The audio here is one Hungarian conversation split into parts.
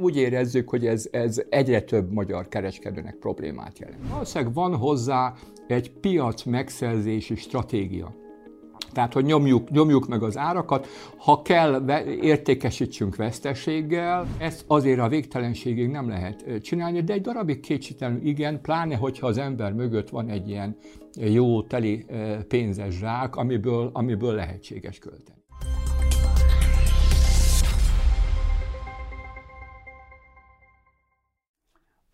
Úgy érezzük, hogy ez, ez egyre több magyar kereskedőnek problémát jelent. Valószínűleg van hozzá egy piac megszerzési stratégia. Tehát, hogy nyomjuk, nyomjuk meg az árakat, ha kell, értékesítsünk veszteséggel, ezt azért a végtelenségig nem lehet csinálni, de egy darabig kétségtelenül igen, pláne, hogyha az ember mögött van egy ilyen jó, teli pénzes zsák, amiből, amiből lehetséges költeni.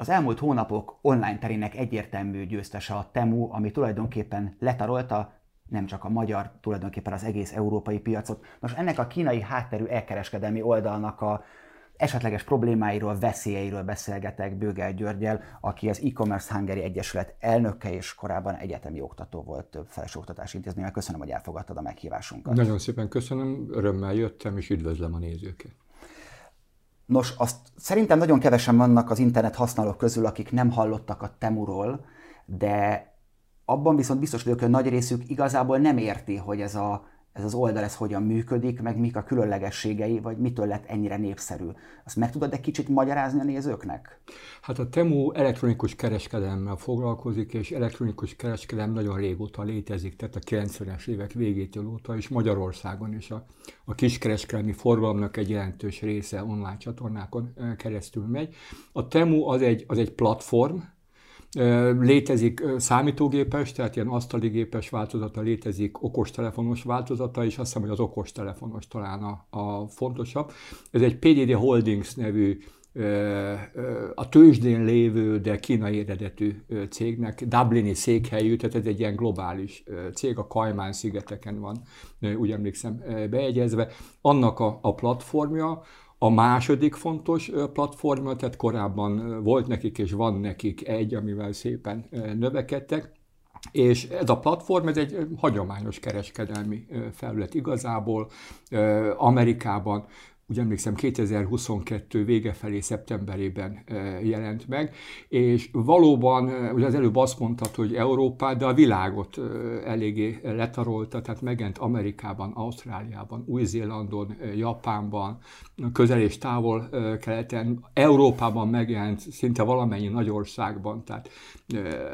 Az elmúlt hónapok online terének egyértelmű győztese a Temu, ami tulajdonképpen letarolta nem csak a magyar, tulajdonképpen az egész európai piacot. Most ennek a kínai hátterű elkereskedelmi oldalnak a esetleges problémáiról, veszélyeiről beszélgetek Bőgel Györgyel, aki az e-commerce Hungary Egyesület elnöke és korábban egyetemi oktató volt több felsőoktatási intézményben. Köszönöm, hogy elfogadtad a meghívásunkat. Nagyon szépen köszönöm, örömmel jöttem, és üdvözlöm a nézőket. Nos, azt szerintem nagyon kevesen vannak az internet használók közül, akik nem hallottak a Temuról, de abban viszont biztos vagyok, hogy nagy részük igazából nem érti, hogy ez, a, ez az oldal ez hogyan működik, meg mik a különlegességei, vagy mitől lett ennyire népszerű. Azt meg tudod egy kicsit magyarázni a nézőknek? Hát a Temu elektronikus kereskedelemmel foglalkozik, és elektronikus kereskedelem nagyon régóta létezik, tehát a 90-es évek végétől óta, és Magyarországon is a, a kiskereskedelmi forgalomnak egy jelentős része online csatornákon keresztül megy. A Temu az egy, az egy platform, Létezik számítógépes, tehát ilyen asztaligépes változata, létezik okostelefonos változata, és azt hiszem, hogy az okostelefonos talán a, a fontosabb. Ez egy PDD Holdings nevű a tőzsdén lévő, de kínai eredetű cégnek, Dublini székhelyű, tehát ez egy ilyen globális cég, a Kajmán szigeteken van, úgy emlékszem, beegyezve. Annak a, a platformja, a második fontos platforma, tehát korábban volt nekik és van nekik egy, amivel szépen növekedtek, és ez a platform, ez egy hagyományos kereskedelmi felület igazából. Amerikában úgy emlékszem 2022 vége felé szeptemberében jelent meg, és valóban, ugye az előbb azt mondtad, hogy Európát, de a világot eléggé letarolta, tehát megent Amerikában, Ausztráliában, Új-Zélandon, Japánban, közel és távol keleten, Európában megjelent szinte valamennyi nagy országban, tehát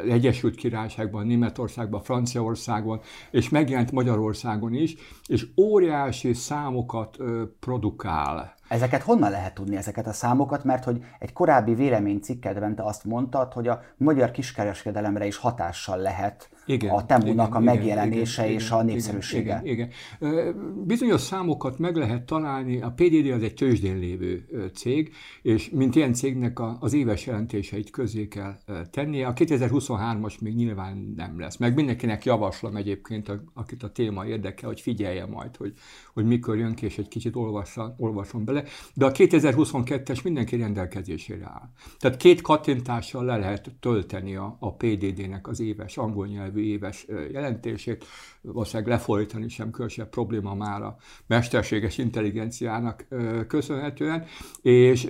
Egyesült Királyságban, Németországban, Franciaországban, és megjelent Magyarországon is, és óriási számokat produkál. Ezeket honnan lehet tudni, ezeket a számokat? Mert hogy egy korábbi véleménycikkedben te azt mondtad, hogy a magyar kiskereskedelemre is hatással lehet igen, a Temunak a megjelenése igen, és igen, a népszerűsége. Igen, igen. Bizonyos számokat meg lehet találni, a PDD az egy tőzsdén lévő cég, és mint ilyen cégnek az éves jelentéseit közé kell tennie. A 2023-as még nyilván nem lesz. Meg mindenkinek javaslom egyébként, akit a téma érdekel, hogy figyelje majd, hogy, hogy mikor jön ki, és egy kicsit olvasson, olvasson bele. De a 2022-es mindenki rendelkezésére áll. Tehát két kattintással le lehet tölteni a, a PDD-nek az éves angol nyelvű jövő éves jelentését, valószínűleg lefordítani sem különösebb probléma már a mesterséges intelligenciának köszönhetően, és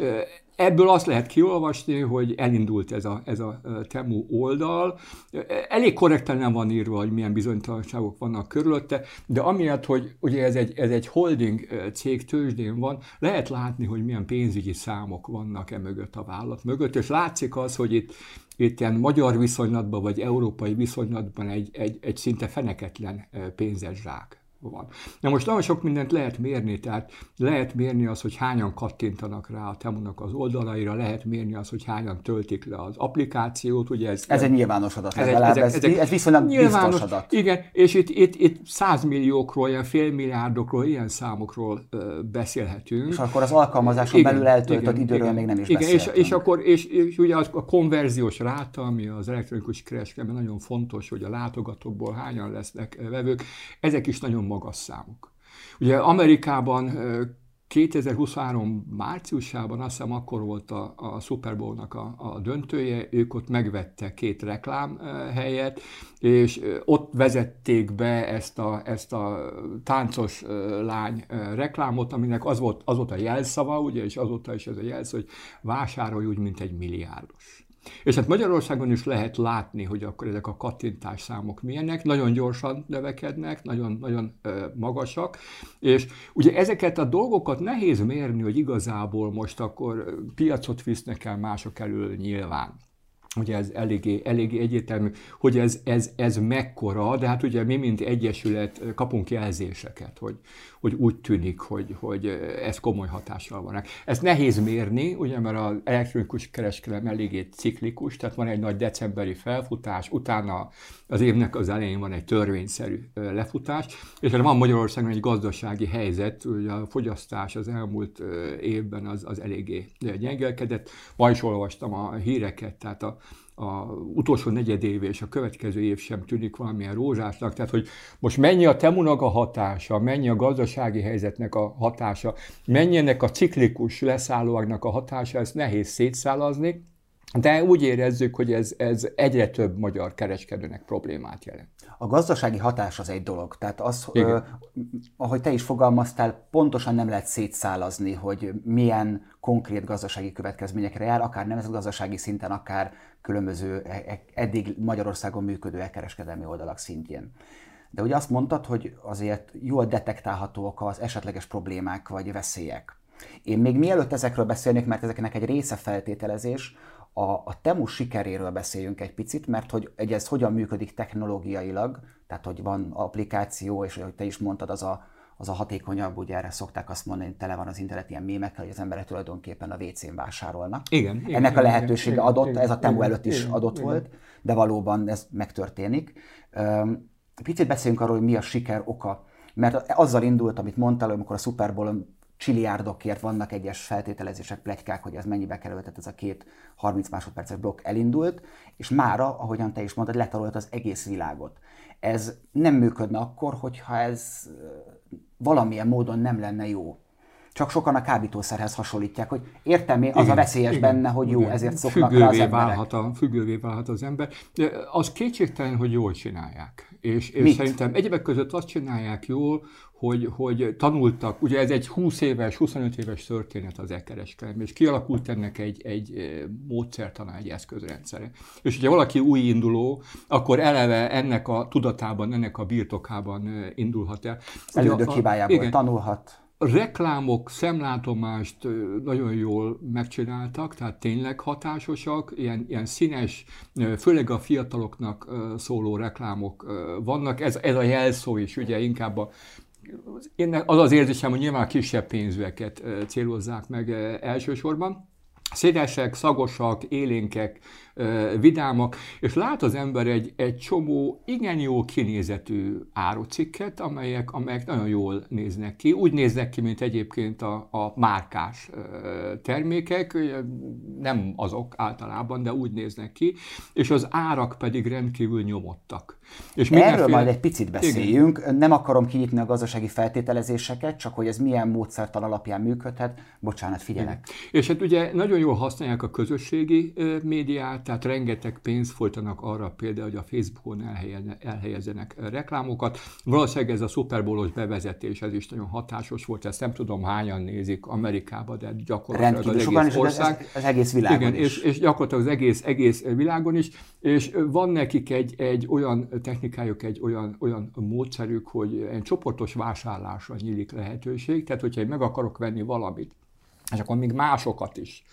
Ebből azt lehet kiolvasni, hogy elindult ez a, ez a Temu oldal. Elég korrekten nem van írva, hogy milyen bizonytalanságok vannak körülötte, de amiatt, hogy ugye ez egy, ez egy holding cég tőzsdén van, lehet látni, hogy milyen pénzügyi számok vannak e mögött a vállalat mögött, és látszik az, hogy itt itt ilyen magyar viszonylatban, vagy európai viszonylatban egy, egy, egy szinte feneketlen pénzes zsák van. Na most nagyon sok mindent lehet mérni, tehát lehet mérni azt, hogy hányan kattintanak rá a Temunak az oldalaira, lehet mérni azt, hogy hányan töltik le az applikációt. Ugye ez, ez egy nyilvános adat, ez, legalább, ez, ez, ez viszonylag nyilvános, biztos adat. Igen, és itt, itt, itt százmilliókról, ilyen félmilliárdokról, ilyen számokról ö, beszélhetünk. És akkor az alkalmazáson igen, belül eltöltött igen, időről igen, még nem is igen, és, és, akkor, és, és ugye a konverziós ráta, ami az elektronikus kereskedelmi nagyon fontos, hogy a látogatókból hányan lesznek vevők, ezek is nagyon magas számok. Ugye Amerikában 2023 márciusában, azt hiszem akkor volt a, a Super Bowl-nak a, a döntője, ők ott megvettek két reklám helyet, és ott vezették be ezt a, ezt a táncos lány reklámot, aminek az volt, az volt a jelszava, ugye, és azóta is ez a jelszó, hogy vásárolj úgy, mint egy milliárdos. És hát Magyarországon is lehet látni, hogy akkor ezek a kattintás számok milyenek, nagyon gyorsan növekednek, nagyon, nagyon magasak, és ugye ezeket a dolgokat nehéz mérni, hogy igazából most akkor piacot visznek el mások elől nyilván. Ugye ez eléggé, eléggé egyértelmű, hogy ez, ez, ez mekkora, de hát ugye mi, mint egyesület kapunk jelzéseket, hogy, hogy úgy tűnik, hogy, hogy ez komoly hatással van. Ezt nehéz mérni, ugye, mert az elektronikus kereskedelem eléggé ciklikus, tehát van egy nagy decemberi felfutás, utána az évnek az elején van egy törvényszerű lefutás, és van Magyarországon egy gazdasági helyzet, ugye a fogyasztás az elmúlt évben az, az eléggé gyengelkedett. Ma is olvastam a híreket, tehát a a utolsó negyed év és a következő év sem tűnik valamilyen rózsásnak, tehát hogy most mennyi a temunak a hatása, mennyi a gazdasági helyzetnek a hatása, mennyi ennek a ciklikus leszállóaknak a hatása, ezt nehéz szétszálazni, de úgy érezzük, hogy ez, ez egyre több magyar kereskedőnek problémát jelent. A gazdasági hatás az egy dolog. Tehát az, ö, ahogy te is fogalmaztál, pontosan nem lehet szétszálazni, hogy milyen konkrét gazdasági következményekre jár, akár nemzetgazdasági szinten, akár különböző e, e, eddig Magyarországon működő elkereskedelmi oldalak szintjén. De ugye azt mondtad, hogy azért jól detektálhatóak az esetleges problémák vagy veszélyek. Én még mielőtt ezekről beszélnék, mert ezeknek egy része feltételezés, a, a Temu sikeréről beszéljünk egy picit, mert hogy egy ez hogyan működik technológiailag, tehát hogy van applikáció, és hogy te is mondtad, az a, az a hatékonyabb, ugye erre szokták azt mondani, hogy tele van az internet ilyen mémekkel, hogy az emberek tulajdonképpen a WC-n vásárolnak. Igen, igen, Ennek a lehetősége igen, adott, igen, ez a Temu előtt is igen, adott igen. volt, de valóban ez megtörténik. Picit beszéljünk arról, hogy mi a siker oka. Mert azzal indult, amit mondtál, amikor a Super Bowl csiliárdokért vannak egyes feltételezések, plegykák, hogy ez mennyibe került, tehát ez a két 30 másodperces blokk elindult, és mára, ahogyan te is mondtad, letarolt az egész világot. Ez nem működne akkor, hogyha ez valamilyen módon nem lenne jó. Csak sokan a kábítószerhez hasonlítják, hogy értem én, az igen, a veszélyes igen, benne, hogy jó, igen. ezért szoknak függővé rá az emberek. Válhat a, függővé válhat az ember. De az kétségtelen, hogy jól csinálják. És, és szerintem egyebek között azt csinálják jól, hogy, hogy tanultak, ugye ez egy 20 éves, 25 éves történet az elkereskedelem, és kialakult ennek egy, egy módszertana, egy eszközrendszere. És hogyha valaki új induló, akkor eleve ennek a tudatában, ennek a birtokában indulhat el. Elődök hibájából igen, tanulhat reklámok, szemlátomást nagyon jól megcsináltak, tehát tényleg hatásosak, ilyen, ilyen színes, főleg a fiataloknak szóló reklámok vannak. Ez, ez a jelszó is, ugye inkább a én az az érzésem, hogy nyilván kisebb pénzűeket célozzák meg elsősorban. Szédesek, szagosak, élénkek, vidámak, és lát az ember egy, egy csomó igen jó kinézetű árucikket, amelyek, amelyek nagyon jól néznek ki. Úgy néznek ki, mint egyébként a, a márkás termékek, nem azok általában, de úgy néznek ki, és az árak pedig rendkívül nyomottak. És mindenféle... Erről majd egy picit beszéljünk. Igen. Nem akarom kinyitni a gazdasági feltételezéseket, csak hogy ez milyen módszertan alapján működhet. Bocsánat, figyelek. Igen. És hát ugye nagyon jól használják a közösségi médiát, tehát rengeteg pénzt folytanak arra például, hogy a Facebookon elhelyezenek reklámokat. Valószínűleg ez a szuperbólos bevezetés, ez is nagyon hatásos volt, ezt nem tudom hányan nézik Amerikában, de gyakorlatilag az egész ország. Ez, az egész világon Igen, is. És, és gyakorlatilag az egész, egész világon is, és van nekik egy, egy olyan technikájuk, egy olyan, olyan módszerük, hogy egy csoportos vásárlásra nyílik lehetőség, tehát hogyha én meg akarok venni valamit, és akkor még másokat is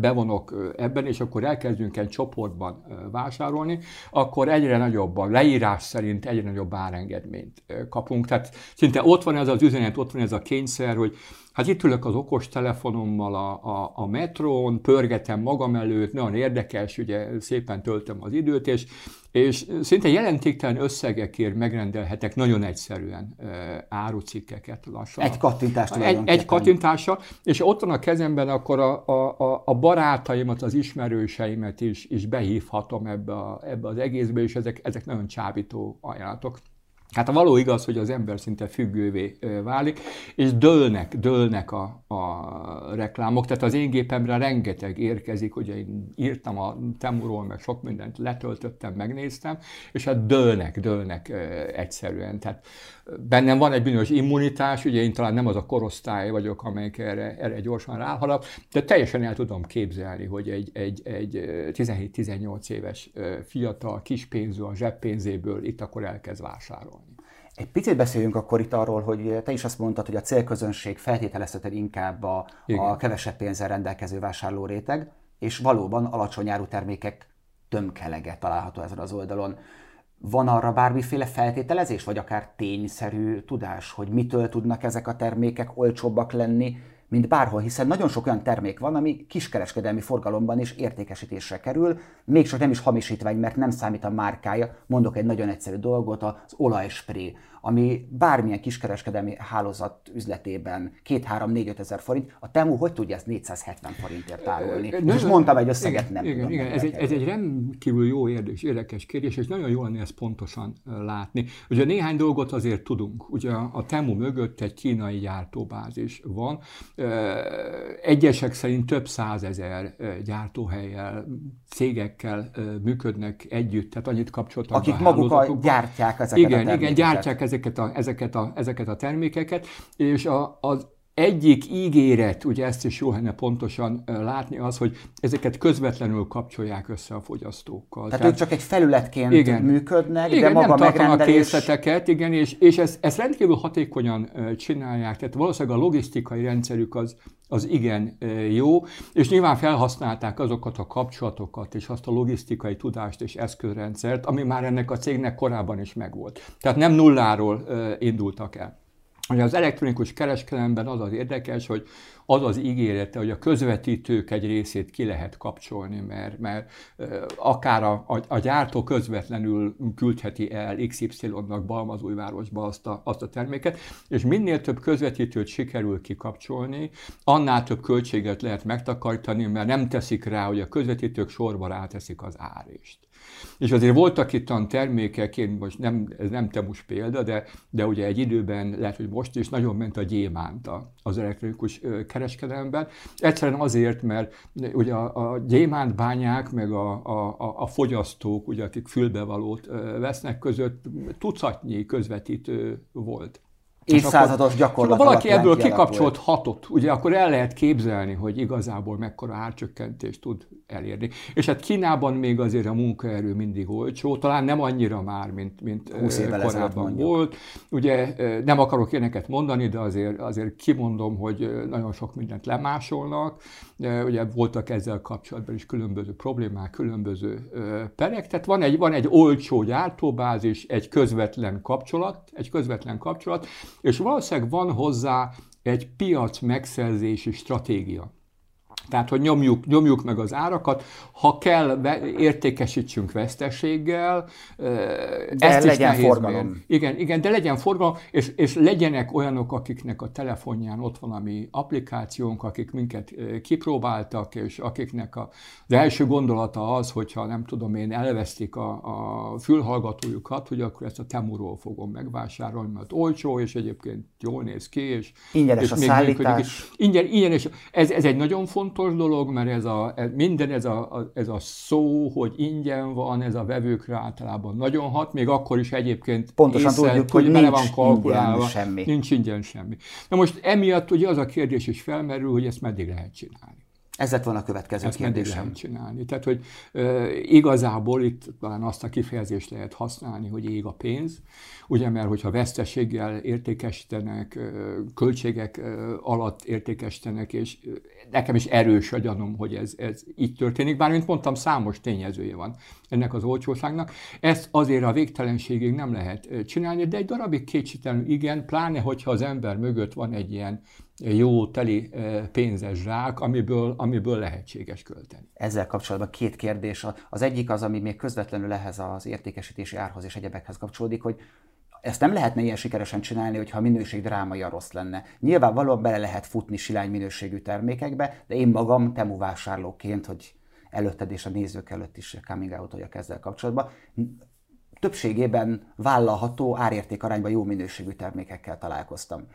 bevonok ebben, és akkor elkezdünk egy csoportban vásárolni, akkor egyre nagyobb a leírás szerint egyre nagyobb árengedményt kapunk. Tehát szinte ott van ez az üzenet, ott van ez a kényszer, hogy Hát itt ülök az okos telefonommal a, a, a metrón, pörgetem magam előtt, nagyon érdekes, ugye szépen töltöm az időt, és, és szinte jelentéktelen összegekért megrendelhetek nagyon egyszerűen e, árucikkeket lassan. Egy kattintással. Egy, egy kattintással, és ott van a kezemben, akkor a, a, a barátaimat, az ismerőseimet is, is behívhatom ebbe, a, ebbe az egészbe, és ezek, ezek nagyon csábító ajánlatok. Hát a való igaz, hogy az ember szinte függővé válik, és dőlnek, dőlnek a, a reklámok. Tehát az én gépemre rengeteg érkezik, ugye én írtam a Temuról, meg sok mindent letöltöttem, megnéztem, és hát dőlnek, dőlnek egyszerűen. Tehát bennem van egy bizonyos immunitás, ugye én talán nem az a korosztály vagyok, amelyik erre, erre gyorsan ráhalap, de teljesen el tudom képzelni, hogy egy, egy, egy 17-18 éves fiatal, kispénzű a zseppénzéből itt akkor elkezd vásárolni. Egy picit beszéljünk akkor itt arról, hogy te is azt mondtad, hogy a célközönség feltételezheted inkább a, a kevesebb pénzzel rendelkező vásárló réteg, és valóban alacsony áru termékek tömkelege található ezen az oldalon. Van arra bármiféle feltételezés, vagy akár tényszerű tudás, hogy mitől tudnak ezek a termékek olcsóbbak lenni, mint bárhol, hiszen nagyon sok olyan termék van, ami kiskereskedelmi forgalomban is értékesítésre kerül, még csak nem is hamisítvány, mert nem számít a márkája. Mondok egy nagyon egyszerű dolgot, az olajspré ami bármilyen kiskereskedelmi hálózat üzletében 2-3-4-5 ezer forint, a Temu hogy tudja ezt 470 forintért árulni? Most mondtam egy összeget, igen, nem igen, tudom. Igen, ez egy, ez egy rendkívül jó érdekes, érdekes kérdés, és nagyon jó lenne ezt pontosan látni. Ugye néhány dolgot azért tudunk. Ugye a Temu mögött egy kínai gyártóbázis van. Egyesek szerint több százezer gyártóhelyel, cégekkel működnek együtt, tehát annyit kapcsoltak Akik maguk a gyártják ezeket igen, a termékeket. Igen, gyártják ezeket a, ezeket a, ezeket a termékeket, és a, az egyik ígéret, ugye ezt is jó lenne pontosan látni, az, hogy ezeket közvetlenül kapcsolják össze a fogyasztókkal. Tehát, Tehát ők csak egy felületként igen, működnek, igen, de maga nem megrendelés... készleteket, igen, és, és ezt, ezt rendkívül hatékonyan csinálják. Tehát valószínűleg a logisztikai rendszerük az, az igen jó, és nyilván felhasználták azokat a kapcsolatokat és azt a logisztikai tudást és eszközrendszert, ami már ennek a cégnek korábban is megvolt. Tehát nem nulláról indultak el. Ugye az elektronikus kereskedelemben az az érdekes, hogy az az ígérete, hogy a közvetítők egy részét ki lehet kapcsolni, mert, mert akár a, a, a gyártó közvetlenül küldheti el XY-nak Balmazújvárosba azt a, azt a terméket, és minél több közvetítőt sikerül kikapcsolni, annál több költséget lehet megtakarítani, mert nem teszik rá, hogy a közvetítők sorba ráteszik az árést. És azért voltak itt olyan termékek, én most nem, ez nem temus példa, de, de ugye egy időben, lehet, hogy most is nagyon ment a gyémánt az elektronikus kereskedelemben. Egyszerűen azért, mert ugye a, a gyémántbányák, meg a, a, a fogyasztók, ugye, akik fülbevalót vesznek között, tucatnyi közvetítő volt évszázados gyakorlat. Ha valaki ebből kikapcsolt hatot, ugye akkor el lehet képzelni, hogy igazából mekkora árcsökkentést tud elérni. És hát Kínában még azért a munkaerő mindig olcsó, talán nem annyira már, mint, mint korábban volt. Ugye nem akarok éneket mondani, de azért, azért kimondom, hogy nagyon sok mindent lemásolnak. Ugye voltak ezzel kapcsolatban is különböző problémák, különböző perek. Tehát van egy, van egy olcsó gyártóbázis, egy közvetlen kapcsolat, egy közvetlen kapcsolat, és valószínűleg van hozzá egy piac megszerzési stratégia. Tehát, hogy nyomjuk, nyomjuk meg az árakat, ha kell, értékesítsünk veszteséggel, de ezt legyen is forgalom. Mér. Igen, igen, de legyen forgalom, és, és legyenek olyanok, akiknek a telefonján ott van a mi applikációnk, akik minket kipróbáltak, és akiknek a, az első gondolata az, hogyha nem tudom én, elvesztik a, a fülhallgatójukat, hogy akkor ezt a Temuról fogom megvásárolni, mert olcsó, és egyébként jól néz ki, és, ingyenes és a még szállítás. Ingyen, ingyenes, ez, ez egy nagyon fontos fontos dolog, mert ez a, ez, minden ez a, ez a szó, hogy ingyen van, ez a vevőkre általában nagyon hat, még akkor is egyébként Pontosan észre, tudjuk, hogy, hogy nincs van kalkulálva, ingyen semmi. Nincs ingyen semmi. Na most emiatt ugye az a kérdés is felmerül, hogy ezt meddig lehet csinálni. Ez lett volna a következő Ezt kérdésem. lehet csinálni. Tehát, hogy e, igazából itt talán azt a kifejezést lehet használni, hogy ég a pénz, ugye, mert hogyha veszteséggel értékesítenek, költségek alatt értékesítenek, és nekem is erős a gyanom, hogy ez, ez így történik, bár mint mondtam, számos tényezője van ennek az olcsóságnak. Ezt azért a végtelenségig nem lehet csinálni, de egy darabig kétségtelenül igen, pláne hogyha az ember mögött van egy ilyen jó teli pénzes zsák, amiből, amiből lehetséges költeni. Ezzel kapcsolatban két kérdés. Az egyik az, ami még közvetlenül ehhez az értékesítési árhoz és egyebekhez kapcsolódik, hogy ezt nem lehetne ilyen sikeresen csinálni, hogyha a minőség drámaian rossz lenne. Nyilvánvalóan bele lehet futni silány minőségű termékekbe, de én magam temu vásárlóként, hogy előtted és a nézők előtt is coming out ezzel kapcsolatban, többségében vállalható árérték arányban jó minőségű termékekkel találkoztam.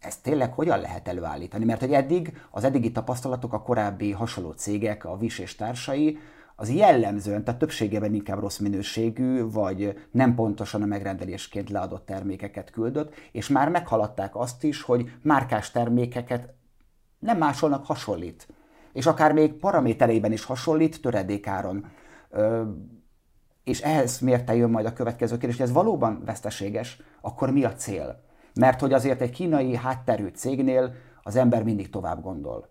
Ezt tényleg hogyan lehet előállítani? Mert hogy eddig az eddigi tapasztalatok, a korábbi hasonló cégek, a VIS és társai, az jellemzően, tehát többségében inkább rossz minőségű, vagy nem pontosan a megrendelésként leadott termékeket küldött, és már meghaladták azt is, hogy márkás termékeket nem másolnak, hasonlít. És akár még paramétereiben is hasonlít töredékáron. Ö, és ehhez miért jön majd a következő kérdés, hogy ez valóban veszteséges, akkor mi a cél? Mert hogy azért egy kínai hátterű cégnél az ember mindig tovább gondol.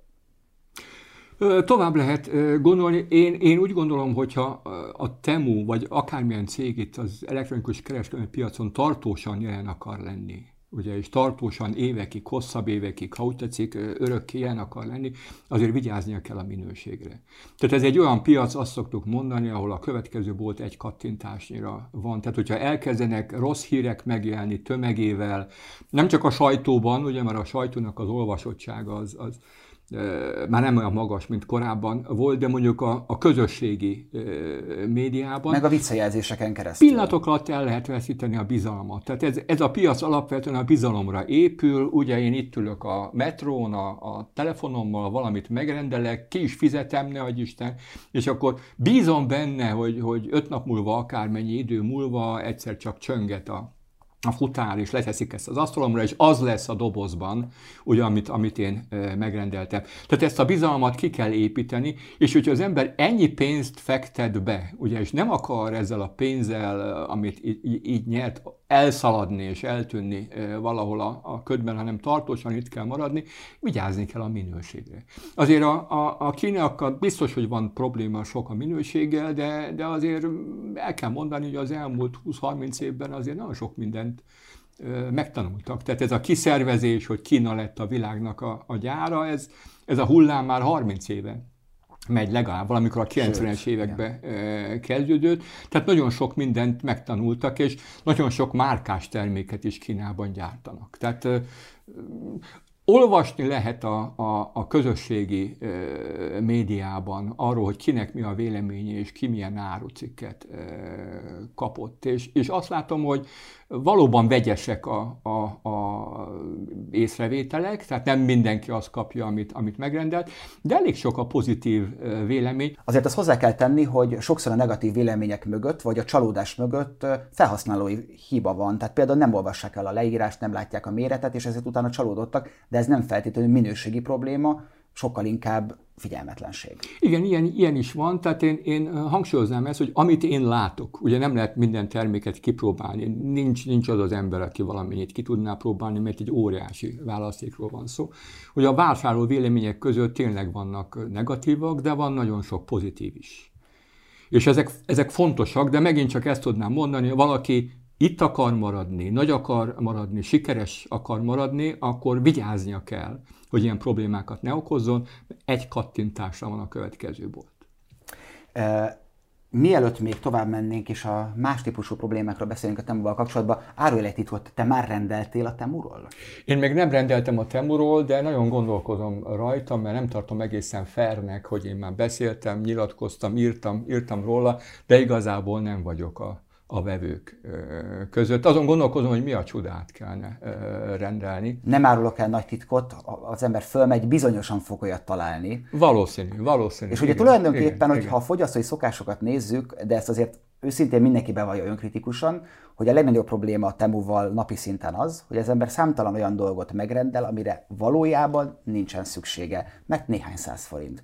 Tovább lehet gondolni. Én, én úgy gondolom, hogyha a Temu, vagy akármilyen cég itt az elektronikus kereskedelmi piacon tartósan jelen akar lenni, ugye, és tartósan évekig, hosszabb évekig, ha úgy tetszik, örökké ilyen akar lenni, azért vigyáznia kell a minőségre. Tehát ez egy olyan piac, azt szoktuk mondani, ahol a következő bolt egy kattintásnyira van. Tehát, hogyha elkezdenek rossz hírek megjelenni tömegével, nem csak a sajtóban, ugye, mert a sajtónak az olvasottsága az, az már nem olyan magas, mint korábban volt, de mondjuk a, a közösségi médiában. Meg a visszajelzéseken keresztül. Pillanatok alatt el lehet veszíteni a bizalmat. Tehát ez, ez a piac alapvetően a bizalomra épül. Ugye én itt ülök a metrón, a, a telefonommal, valamit megrendelek, ki is fizetem, ne Isten, és akkor bízom benne, hogy, hogy öt nap múlva, akármennyi idő múlva egyszer csak csönget a, a futár, és leteszik ezt az asztalomra, és az lesz a dobozban, ugye, amit, amit én megrendeltem. Tehát ezt a bizalmat ki kell építeni, és hogyha az ember ennyi pénzt fektet be, ugye, és nem akar ezzel a pénzzel, amit így, így nyert, elszaladni és eltűnni valahol a, a ködben, hanem tartósan itt kell maradni, vigyázni kell a minőségre. Azért a, a, a kínaiakkal biztos, hogy van probléma sok a minőséggel, de, de azért el kell mondani, hogy az elmúlt 20-30 évben azért nagyon sok mindent megtanultak. Tehát ez a kiszervezés, hogy Kína lett a világnak a, a gyára, ez, ez a hullám már 30 éve megy legalább, valamikor a 90-es években igen. kezdődött. Tehát nagyon sok mindent megtanultak, és nagyon sok márkás terméket is Kínában gyártanak. Tehát Olvasni lehet a, a, a közösségi e, médiában arról, hogy kinek mi a véleménye, és ki milyen árucikket e, kapott. És, és azt látom, hogy valóban vegyesek a, a, a észrevételek, tehát nem mindenki azt kapja, amit, amit megrendelt, de elég sok a pozitív vélemény. Azért azt hozzá kell tenni, hogy sokszor a negatív vélemények mögött, vagy a csalódás mögött felhasználói hiba van. Tehát például nem olvassák el a leírást, nem látják a méretet, és ezért utána csalódottak, de ez nem feltétlenül minőségi probléma, sokkal inkább figyelmetlenség. Igen, ilyen, ilyen is van, tehát én, én hangsúlyoznám ezt, hogy amit én látok, ugye nem lehet minden terméket kipróbálni, nincs, nincs az az ember, aki valamennyit ki tudná próbálni, mert egy óriási választékról van szó. Hogy a vásárló vélemények között tényleg vannak negatívak, de van nagyon sok pozitív is. És ezek, ezek fontosak, de megint csak ezt tudnám mondani, hogy valaki itt akar maradni, nagy akar maradni, sikeres akar maradni, akkor vigyáznia kell, hogy ilyen problémákat ne okozzon. Egy kattintásra van a következő bolt. E, mielőtt még tovább mennénk, és a más típusú problémákról beszélünk a Temuval kapcsolatban, árulj egy titkot, te már rendeltél a Temuról? Én még nem rendeltem a Temuról, de nagyon gondolkozom rajta, mert nem tartom egészen fernek, hogy én már beszéltem, nyilatkoztam, írtam, írtam róla, de igazából nem vagyok a a vevők között. Azon gondolkozom, hogy mi a csodát kellene rendelni. Nem árulok el nagy titkot, az ember fölmegy, bizonyosan fog olyat találni. Valószínű, valószínű. És ugye igen, tulajdonképpen, hogy ha a fogyasztói szokásokat nézzük, de ezt azért őszintén mindenki bevallja önkritikusan, hogy a legnagyobb probléma a Temuval napi szinten az, hogy az ember számtalan olyan dolgot megrendel, amire valójában nincsen szüksége, mert néhány száz forint.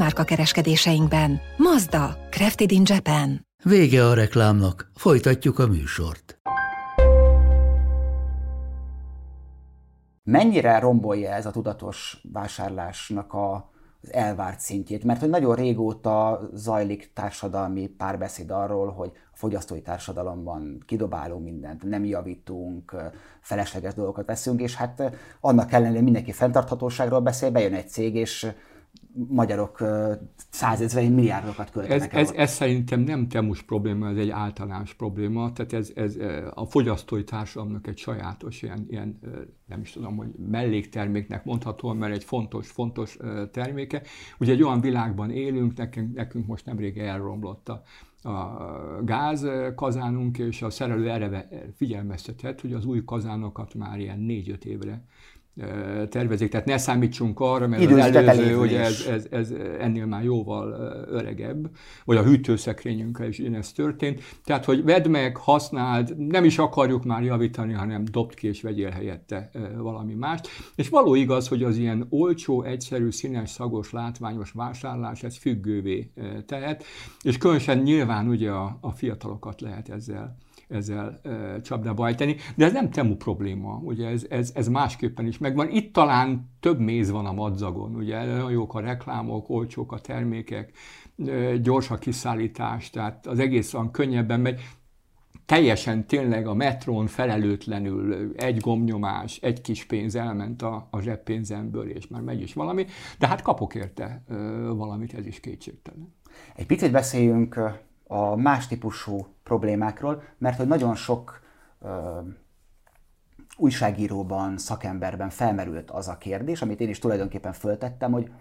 márka kereskedéseinkben. Mazda, Crafted in Japan. Vége a reklámnak, folytatjuk a műsort. Mennyire rombolja ez a tudatos vásárlásnak a, az elvárt szintjét, mert hogy nagyon régóta zajlik társadalmi párbeszéd arról, hogy a fogyasztói társadalomban kidobálunk mindent, nem javítunk, felesleges dolgokat veszünk, és hát annak ellenére mindenki fenntarthatóságról beszél, bejön egy cég, és magyarok százezrei milliárdokat költenek ez, ez, ez szerintem nem temus probléma, ez egy általános probléma, tehát ez, ez a fogyasztói társadalomnak egy sajátos ilyen, ilyen, nem is tudom, hogy mellékterméknek mondható, mert egy fontos, fontos terméke. Ugye egy olyan világban élünk, nekünk, nekünk most nemrég elromlott a, a gázkazánunk, és a szerelő erre figyelmeztetett, hogy az új kazánokat már ilyen négy-öt évre tervezik. Tehát ne számítsunk arra, mert Idős az előző, hogy ez, ez, ez ennél már jóval öregebb, vagy a hűtőszekrényünkkel is ez történt. Tehát, hogy vedd meg, használd, nem is akarjuk már javítani, hanem dobd ki és vegyél helyette valami mást. És való igaz, hogy az ilyen olcsó, egyszerű, színes, szagos, látványos vásárlás, ez függővé tehet, és különösen nyilván ugye a, a fiatalokat lehet ezzel ezzel e, csapdába ejteni. De ez nem temu probléma, ugye ez, ez, ez másképpen is megvan. Itt talán több méz van a madzagon, ugye jók a reklámok, olcsók a termékek, e, gyors a kiszállítás, tehát az egész olyan könnyebben megy teljesen tényleg a metrón felelőtlenül egy gomnyomás, egy kis pénz elment a, a zseppénzemből, és már megy is valami, de hát kapok érte valamit, ez is kétségtelen. Egy picit beszéljünk a más típusú problémákról, mert hogy nagyon sok ö, újságíróban, szakemberben felmerült az a kérdés, amit én is tulajdonképpen föltettem, hogy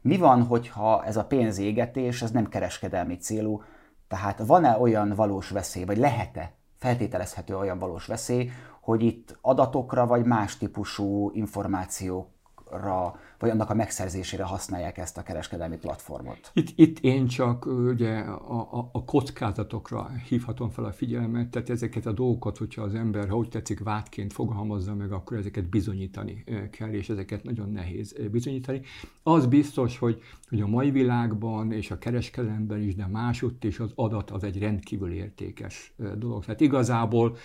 mi van, hogyha ez a pénzégetés, ez nem kereskedelmi célú, tehát van-e olyan valós veszély, vagy lehet-e, feltételezhető olyan valós veszély, hogy itt adatokra vagy más típusú információkra vagy annak a megszerzésére használják ezt a kereskedelmi platformot? Itt, itt én csak ugye a, a, a kockázatokra hívhatom fel a figyelmet, tehát ezeket a dolgokat, hogyha az ember, ha úgy tetszik, vádként fogalmazza meg, akkor ezeket bizonyítani kell, és ezeket nagyon nehéz bizonyítani. Az biztos, hogy, hogy a mai világban és a kereskedelemben is, de másutt is az adat az egy rendkívül értékes dolog. Tehát igazából,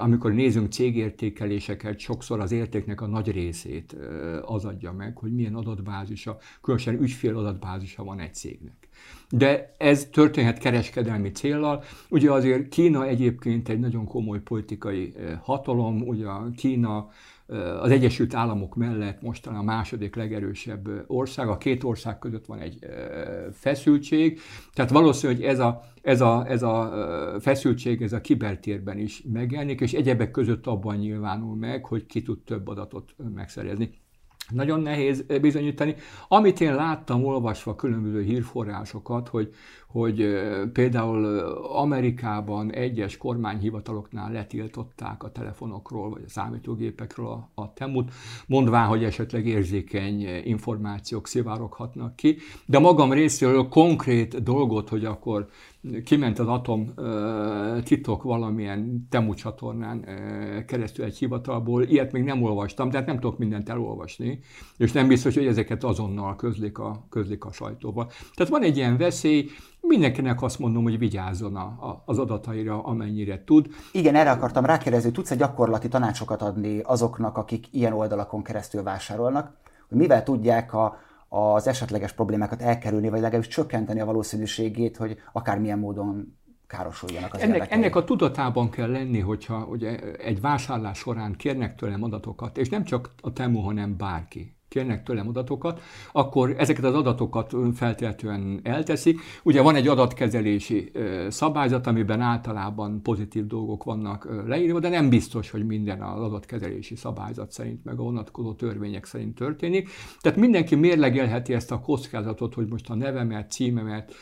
amikor nézünk cégértékeléseket, sokszor az értéknek a nagy részét az adja meg, hogy milyen adatbázisa, különösen ügyfél adatbázisa van egy cégnek. De ez történhet kereskedelmi céllal. Ugye azért Kína egyébként egy nagyon komoly politikai eh, hatalom, ugye Kína eh, az Egyesült Államok mellett mostan a második legerősebb eh, ország, a két ország között van egy feszültség, tehát valószínű, hogy ez a, ez a, ez a feszültség ez a kibertérben is megjelenik, és egyebek között abban nyilvánul meg, hogy ki tud több adatot megszerezni. Nagyon nehéz bizonyítani. Amit én láttam, olvasva különböző hírforrásokat, hogy, hogy például Amerikában egyes kormányhivataloknál letiltották a telefonokról vagy a számítógépekről a, a temut, mondván, hogy esetleg érzékeny információk szivároghatnak ki. De magam részéről konkrét dolgot, hogy akkor kiment az atom titok valamilyen temu csatornán keresztül egy hivatalból, ilyet még nem olvastam, tehát nem tudok mindent elolvasni, és nem biztos, hogy ezeket azonnal közlik a, közlik a sajtóba. Tehát van egy ilyen veszély, mindenkinek azt mondom, hogy vigyázzon a, a, az adataira, amennyire tud. Igen, erre akartam rákérdezni, tudsz egy gyakorlati tanácsokat adni azoknak, akik ilyen oldalakon keresztül vásárolnak, hogy mivel tudják a, az esetleges problémákat elkerülni, vagy legalábbis csökkenteni a valószínűségét, hogy akármilyen módon károsuljanak az ennek, ennek a tudatában kell lenni, hogyha ugye, egy vásárlás során kérnek tőlem adatokat, és nem csak a Temu, hanem bárki kérnek tőlem adatokat, akkor ezeket az adatokat feltétlenül elteszik. Ugye van egy adatkezelési szabályzat, amiben általában pozitív dolgok vannak leírva, de nem biztos, hogy minden az adatkezelési szabályzat szerint, meg a vonatkozó törvények szerint történik. Tehát mindenki mérlegelheti ezt a kockázatot, hogy most a nevemet, címemet,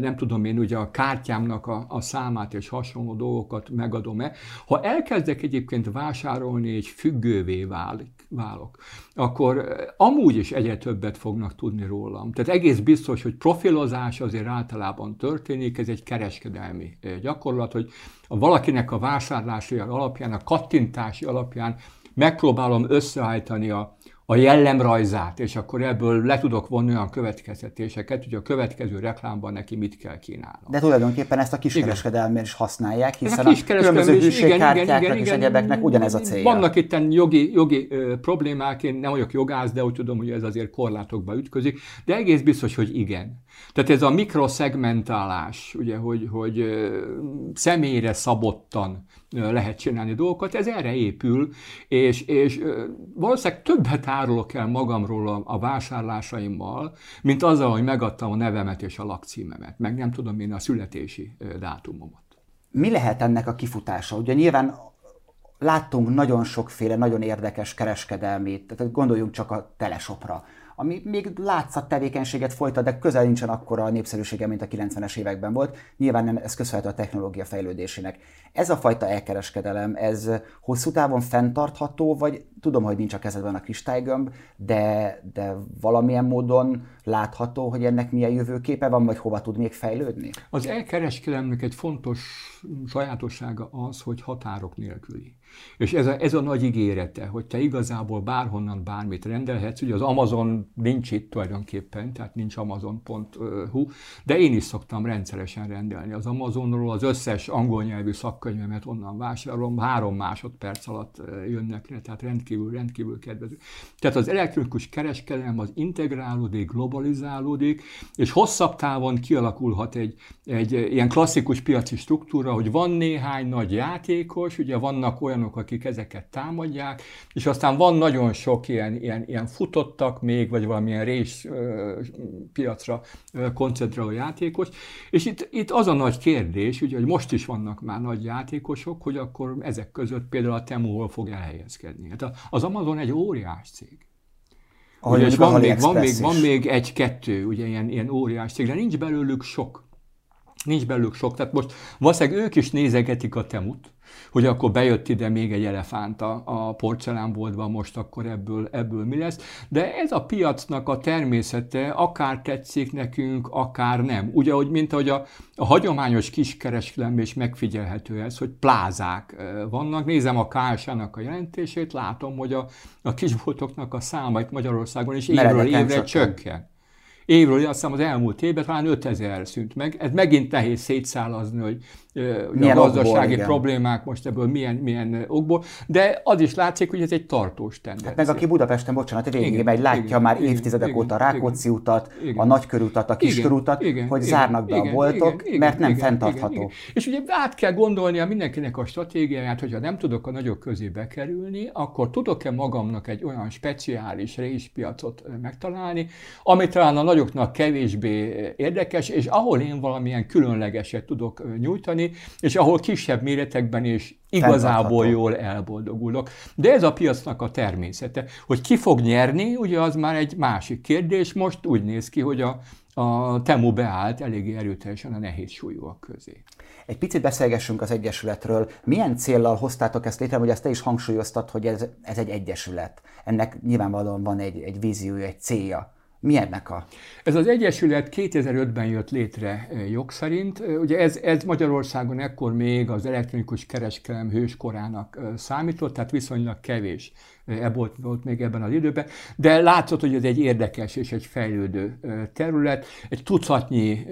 nem tudom én, ugye a kártyámnak a, a számát és hasonló dolgokat megadom-e. Ha elkezdek egyébként vásárolni, és függővé válik, válok, akkor amúgy is egyre többet fognak tudni rólam. Tehát egész biztos, hogy profilozás azért általában történik, ez egy kereskedelmi gyakorlat, hogy valakinek a vásárlási alapján, a kattintási alapján megpróbálom összeállítani a, a jellemrajzát, és akkor ebből le tudok vonni olyan következtetéseket, hogy a következő reklámban neki mit kell kínálnom. De tulajdonképpen ezt a kiskereskedelmén is használják, hiszen a, a különböző hűségkártyáknak és egyebeknek ugyanez a célja. Vannak itt jogi, jogi ö, problémák, én nem vagyok jogász, de úgy tudom, hogy ez azért korlátokba ütközik, de egész biztos, hogy igen. Tehát ez a mikroszegmentálás, ugye, hogy, hogy személyre szabottan lehet csinálni dolgokat, ez erre épül, és, és valószínűleg többet árulok el magamról a, a vásárlásaimmal, mint azzal, hogy megadtam a nevemet és a lakcímemet, meg nem tudom én a születési dátumomat. Mi lehet ennek a kifutása? Ugye nyilván láttunk nagyon sokféle, nagyon érdekes kereskedelmét, tehát gondoljunk csak a telesopra ami még látszat tevékenységet folytat, de közel nincsen akkora a népszerűsége, mint a 90-es években volt. Nyilván nem, ez köszönhető a technológia fejlődésének. Ez a fajta elkereskedelem, ez hosszú távon fenntartható, vagy tudom, hogy nincs a kezedben a kristálygömb, de, de valamilyen módon látható, hogy ennek milyen jövőképe van, vagy hova tud még fejlődni? Az elkereskedelemnek egy fontos sajátossága az, hogy határok nélküli. És ez a, ez a nagy ígérete, hogy te igazából bárhonnan bármit rendelhetsz, ugye az Amazon nincs itt tulajdonképpen, tehát nincs amazon.hu, de én is szoktam rendszeresen rendelni az Amazonról, az összes angol nyelvű szakkönyvemet onnan vásárolom, három másodperc alatt jönnek le, tehát rendkívül, rendkívül kedvező. Tehát az elektronikus kereskedelem az integrálódik, globalizálódik, és hosszabb távon kialakulhat egy, egy ilyen klasszikus piaci struktúra, hogy van néhány nagy játékos, ugye vannak olyan olyanok, akik ezeket támadják, és aztán van nagyon sok ilyen, ilyen, ilyen futottak még, vagy valamilyen rész piacra koncentráló játékos, és itt, itt az a nagy kérdés, ugye, hogy most is vannak már nagy játékosok, hogy akkor ezek között például a Temu hol fog elhelyezkedni. Hát az Amazon egy óriás cég. ugye, és van még, van, még, van még egy-kettő, ugye ilyen, ilyen óriás cég, de nincs belőlük sok. Nincs belőlük sok. Tehát most valószínűleg ők is nézegetik a temut, hogy akkor bejött ide még egy elefánt a, a porcelánboltba, most akkor ebből, ebből mi lesz. De ez a piacnak a természete, akár tetszik nekünk, akár nem. Ugye, hogy mint ahogy a, a hagyományos kiskereskedelemben is megfigyelhető ez, hogy plázák vannak. Nézem a KSA-nak a jelentését, látom, hogy a, a kisboltoknak a száma itt Magyarországon is évről évre csökken évről, azt hiszem az elmúlt évben talán 5000 szűnt meg. Ez megint nehéz szétszálazni, hogy milyen a gazdasági okból, problémák most ebből milyen, milyen okból, de az is látszik, hogy ez egy tartós tendencia. Hát meg aki Budapesten, bocsánat, végig megy, látja igen, már igen, évtizedek igen, óta a Rákóczi igen, utat, igen, a nagykörútat, a kiskörútat, igen, hogy igen, zárnak be igen, a boltok, igen, mert nem igen, fenntartható. Igen, igen. És ugye át kell gondolnia mindenkinek a stratégiáját, hogyha nem tudok a nagyok közé bekerülni, akkor tudok-e magamnak egy olyan speciális részpiacot megtalálni, ami talán a nagyoknak kevésbé érdekes, és ahol én valamilyen különlegeset tudok nyújtani, venni, és ahol kisebb méretekben is igazából jól elboldogulok. De ez a piacnak a természete. Hogy ki fog nyerni, ugye az már egy másik kérdés. Most úgy néz ki, hogy a, a Temu beállt eléggé erőteljesen a nehéz súlyúak közé. Egy picit beszélgessünk az Egyesületről. Milyen céllal hoztátok ezt létre, hogy ezt te is hangsúlyoztad, hogy ez, ez egy Egyesület. Ennek nyilvánvalóan van egy, egy víziója, egy célja. Mi ennek a? Ez az Egyesület 2005-ben jött létre jog szerint. Ugye ez, ez Magyarországon ekkor még az elektronikus kereskedelem hőskorának számított, tehát viszonylag kevés volt, volt még ebben az időben, de látszott, hogy ez egy érdekes és egy fejlődő terület. Egy tucatnyi,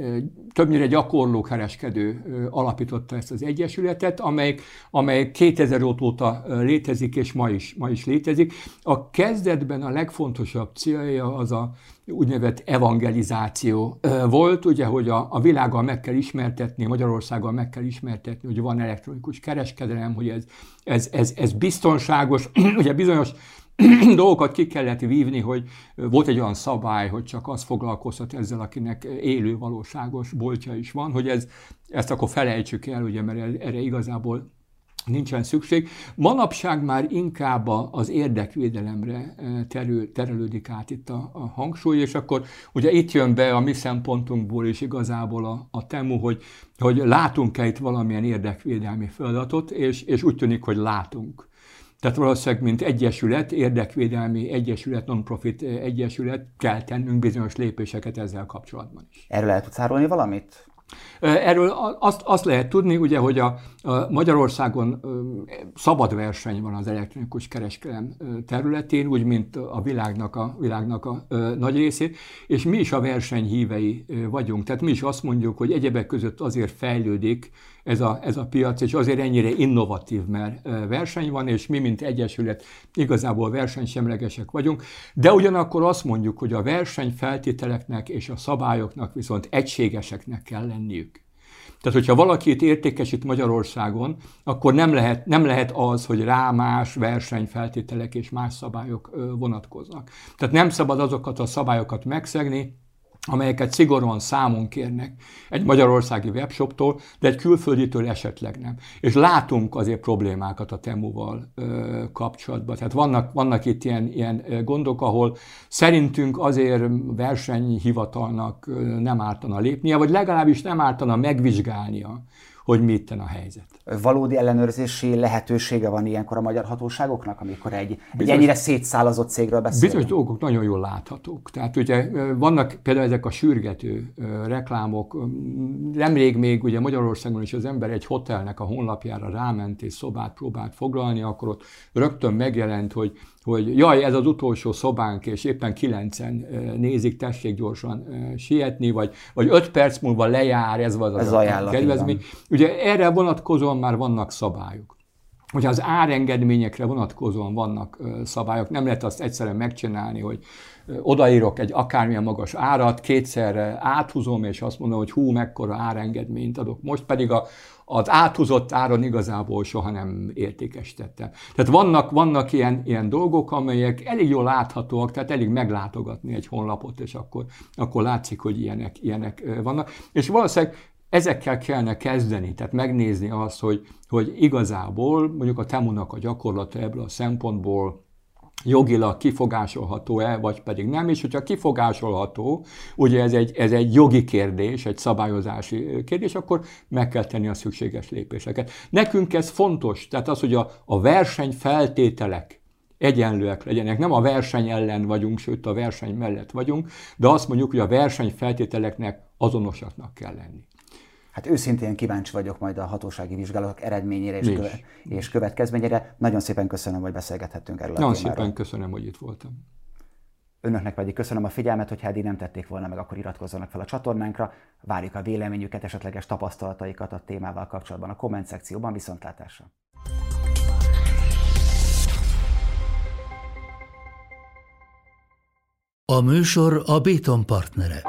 többnyire gyakorló kereskedő alapította ezt az egyesületet, amely, amely 2000 óta létezik, és ma is, ma is létezik. A kezdetben a legfontosabb célja az a úgynevezett evangelizáció volt, ugye, hogy a, a világgal meg kell ismertetni, Magyarországgal meg kell ismertetni, hogy van elektronikus kereskedelem, hogy ez, ez, ez, ez biztonságos, ugye bizonyos dolgokat ki kellett vívni, hogy volt egy olyan szabály, hogy csak az foglalkozhat ezzel, akinek élő valóságos boltja is van, hogy ez, ezt akkor felejtsük el, ugye, mert erre igazából nincsen szükség. Manapság már inkább az érdekvédelemre eh, terül, terelődik át itt a, a hangsúly, és akkor ugye itt jön be a mi szempontunkból is igazából a, a temu, hogy, hogy látunk-e itt valamilyen érdekvédelmi feladatot, és, és úgy tűnik, hogy látunk. Tehát valószínűleg, mint egyesület, érdekvédelmi egyesület, non-profit egyesület, kell tennünk bizonyos lépéseket ezzel kapcsolatban is. Erről el tudsz árulni valamit? Erről azt, azt lehet tudni, ugye, hogy a, a Magyarországon szabad verseny van az elektronikus kereskedelem területén, úgy, mint a világnak a, világnak a nagy részét, és mi is a verseny hívei vagyunk. Tehát mi is azt mondjuk, hogy egyebek között azért fejlődik ez a, ez a piac, és azért ennyire innovatív, mert verseny van, és mi, mint egyesület, igazából versenysemlegesek vagyunk, de ugyanakkor azt mondjuk, hogy a versenyfeltételeknek és a szabályoknak viszont egységeseknek kell lenniük. Tehát, hogyha valakit értékesít Magyarországon, akkor nem lehet, nem lehet az, hogy rá más versenyfeltételek és más szabályok vonatkoznak. Tehát nem szabad azokat a szabályokat megszegni, amelyeket szigorúan számon kérnek egy magyarországi webshoptól, de egy külfölditől esetleg nem. És látunk azért problémákat a Temuval ö, kapcsolatban. Tehát vannak, vannak itt ilyen, ilyen gondok, ahol szerintünk azért versenyhivatalnak nem ártana lépnie, vagy legalábbis nem ártana megvizsgálnia, hogy mit a helyzet. Valódi ellenőrzési lehetősége van ilyenkor a magyar hatóságoknak, amikor egy, bizonyos, egy ennyire szétszálazott cégről beszélünk? Bizonyos dolgok nagyon jól láthatók. Tehát ugye vannak például ezek a sürgető reklámok. Nemrég még ugye Magyarországon is az ember egy hotelnek a honlapjára ráment és szobát próbált foglalni, akkor ott rögtön megjelent, hogy hogy jaj, ez az utolsó szobánk, és éppen kilencen nézik, tessék gyorsan sietni, vagy, vagy öt perc múlva lejár, ez az ez a kedvezmény. Ugye erre vonatkozóan már vannak szabályok. Hogyha az árengedményekre vonatkozóan vannak szabályok, nem lehet azt egyszerűen megcsinálni, hogy odaírok egy akármilyen magas árat, kétszer áthúzom, és azt mondom, hogy hú, mekkora árengedményt adok. Most pedig a, az áthúzott áron igazából soha nem értékesítettem. Tehát vannak, vannak ilyen, ilyen dolgok, amelyek elég jól láthatóak, tehát elég meglátogatni egy honlapot, és akkor, akkor látszik, hogy ilyenek, ilyenek vannak. És valószínűleg ezekkel kellene kezdeni, tehát megnézni azt, hogy, hogy igazából mondjuk a Temunak a gyakorlata ebből a szempontból jogilag kifogásolható-e, vagy pedig nem, és hogyha kifogásolható, ugye ez egy, ez egy jogi kérdés, egy szabályozási kérdés, akkor meg kell tenni a szükséges lépéseket. Nekünk ez fontos, tehát az, hogy a, a verseny feltételek egyenlőek legyenek. Nem a verseny ellen vagyunk, sőt a verseny mellett vagyunk, de azt mondjuk, hogy a verseny feltételeknek azonosaknak kell lenni. Hát őszintén kíváncsi vagyok majd a hatósági vizsgálatok eredményére és, köve- és következményére. Nagyon szépen köszönöm, hogy beszélgethettünk erről Nagyon a témáról. szépen köszönöm, hogy itt voltam. Önöknek pedig köszönöm a figyelmet, hogyha eddig nem tették volna meg, akkor iratkozzanak fel a csatornánkra. Várjuk a véleményüket, esetleges tapasztalataikat a témával kapcsolatban a komment szekcióban. Viszontlátásra! A műsor a Béton partnere.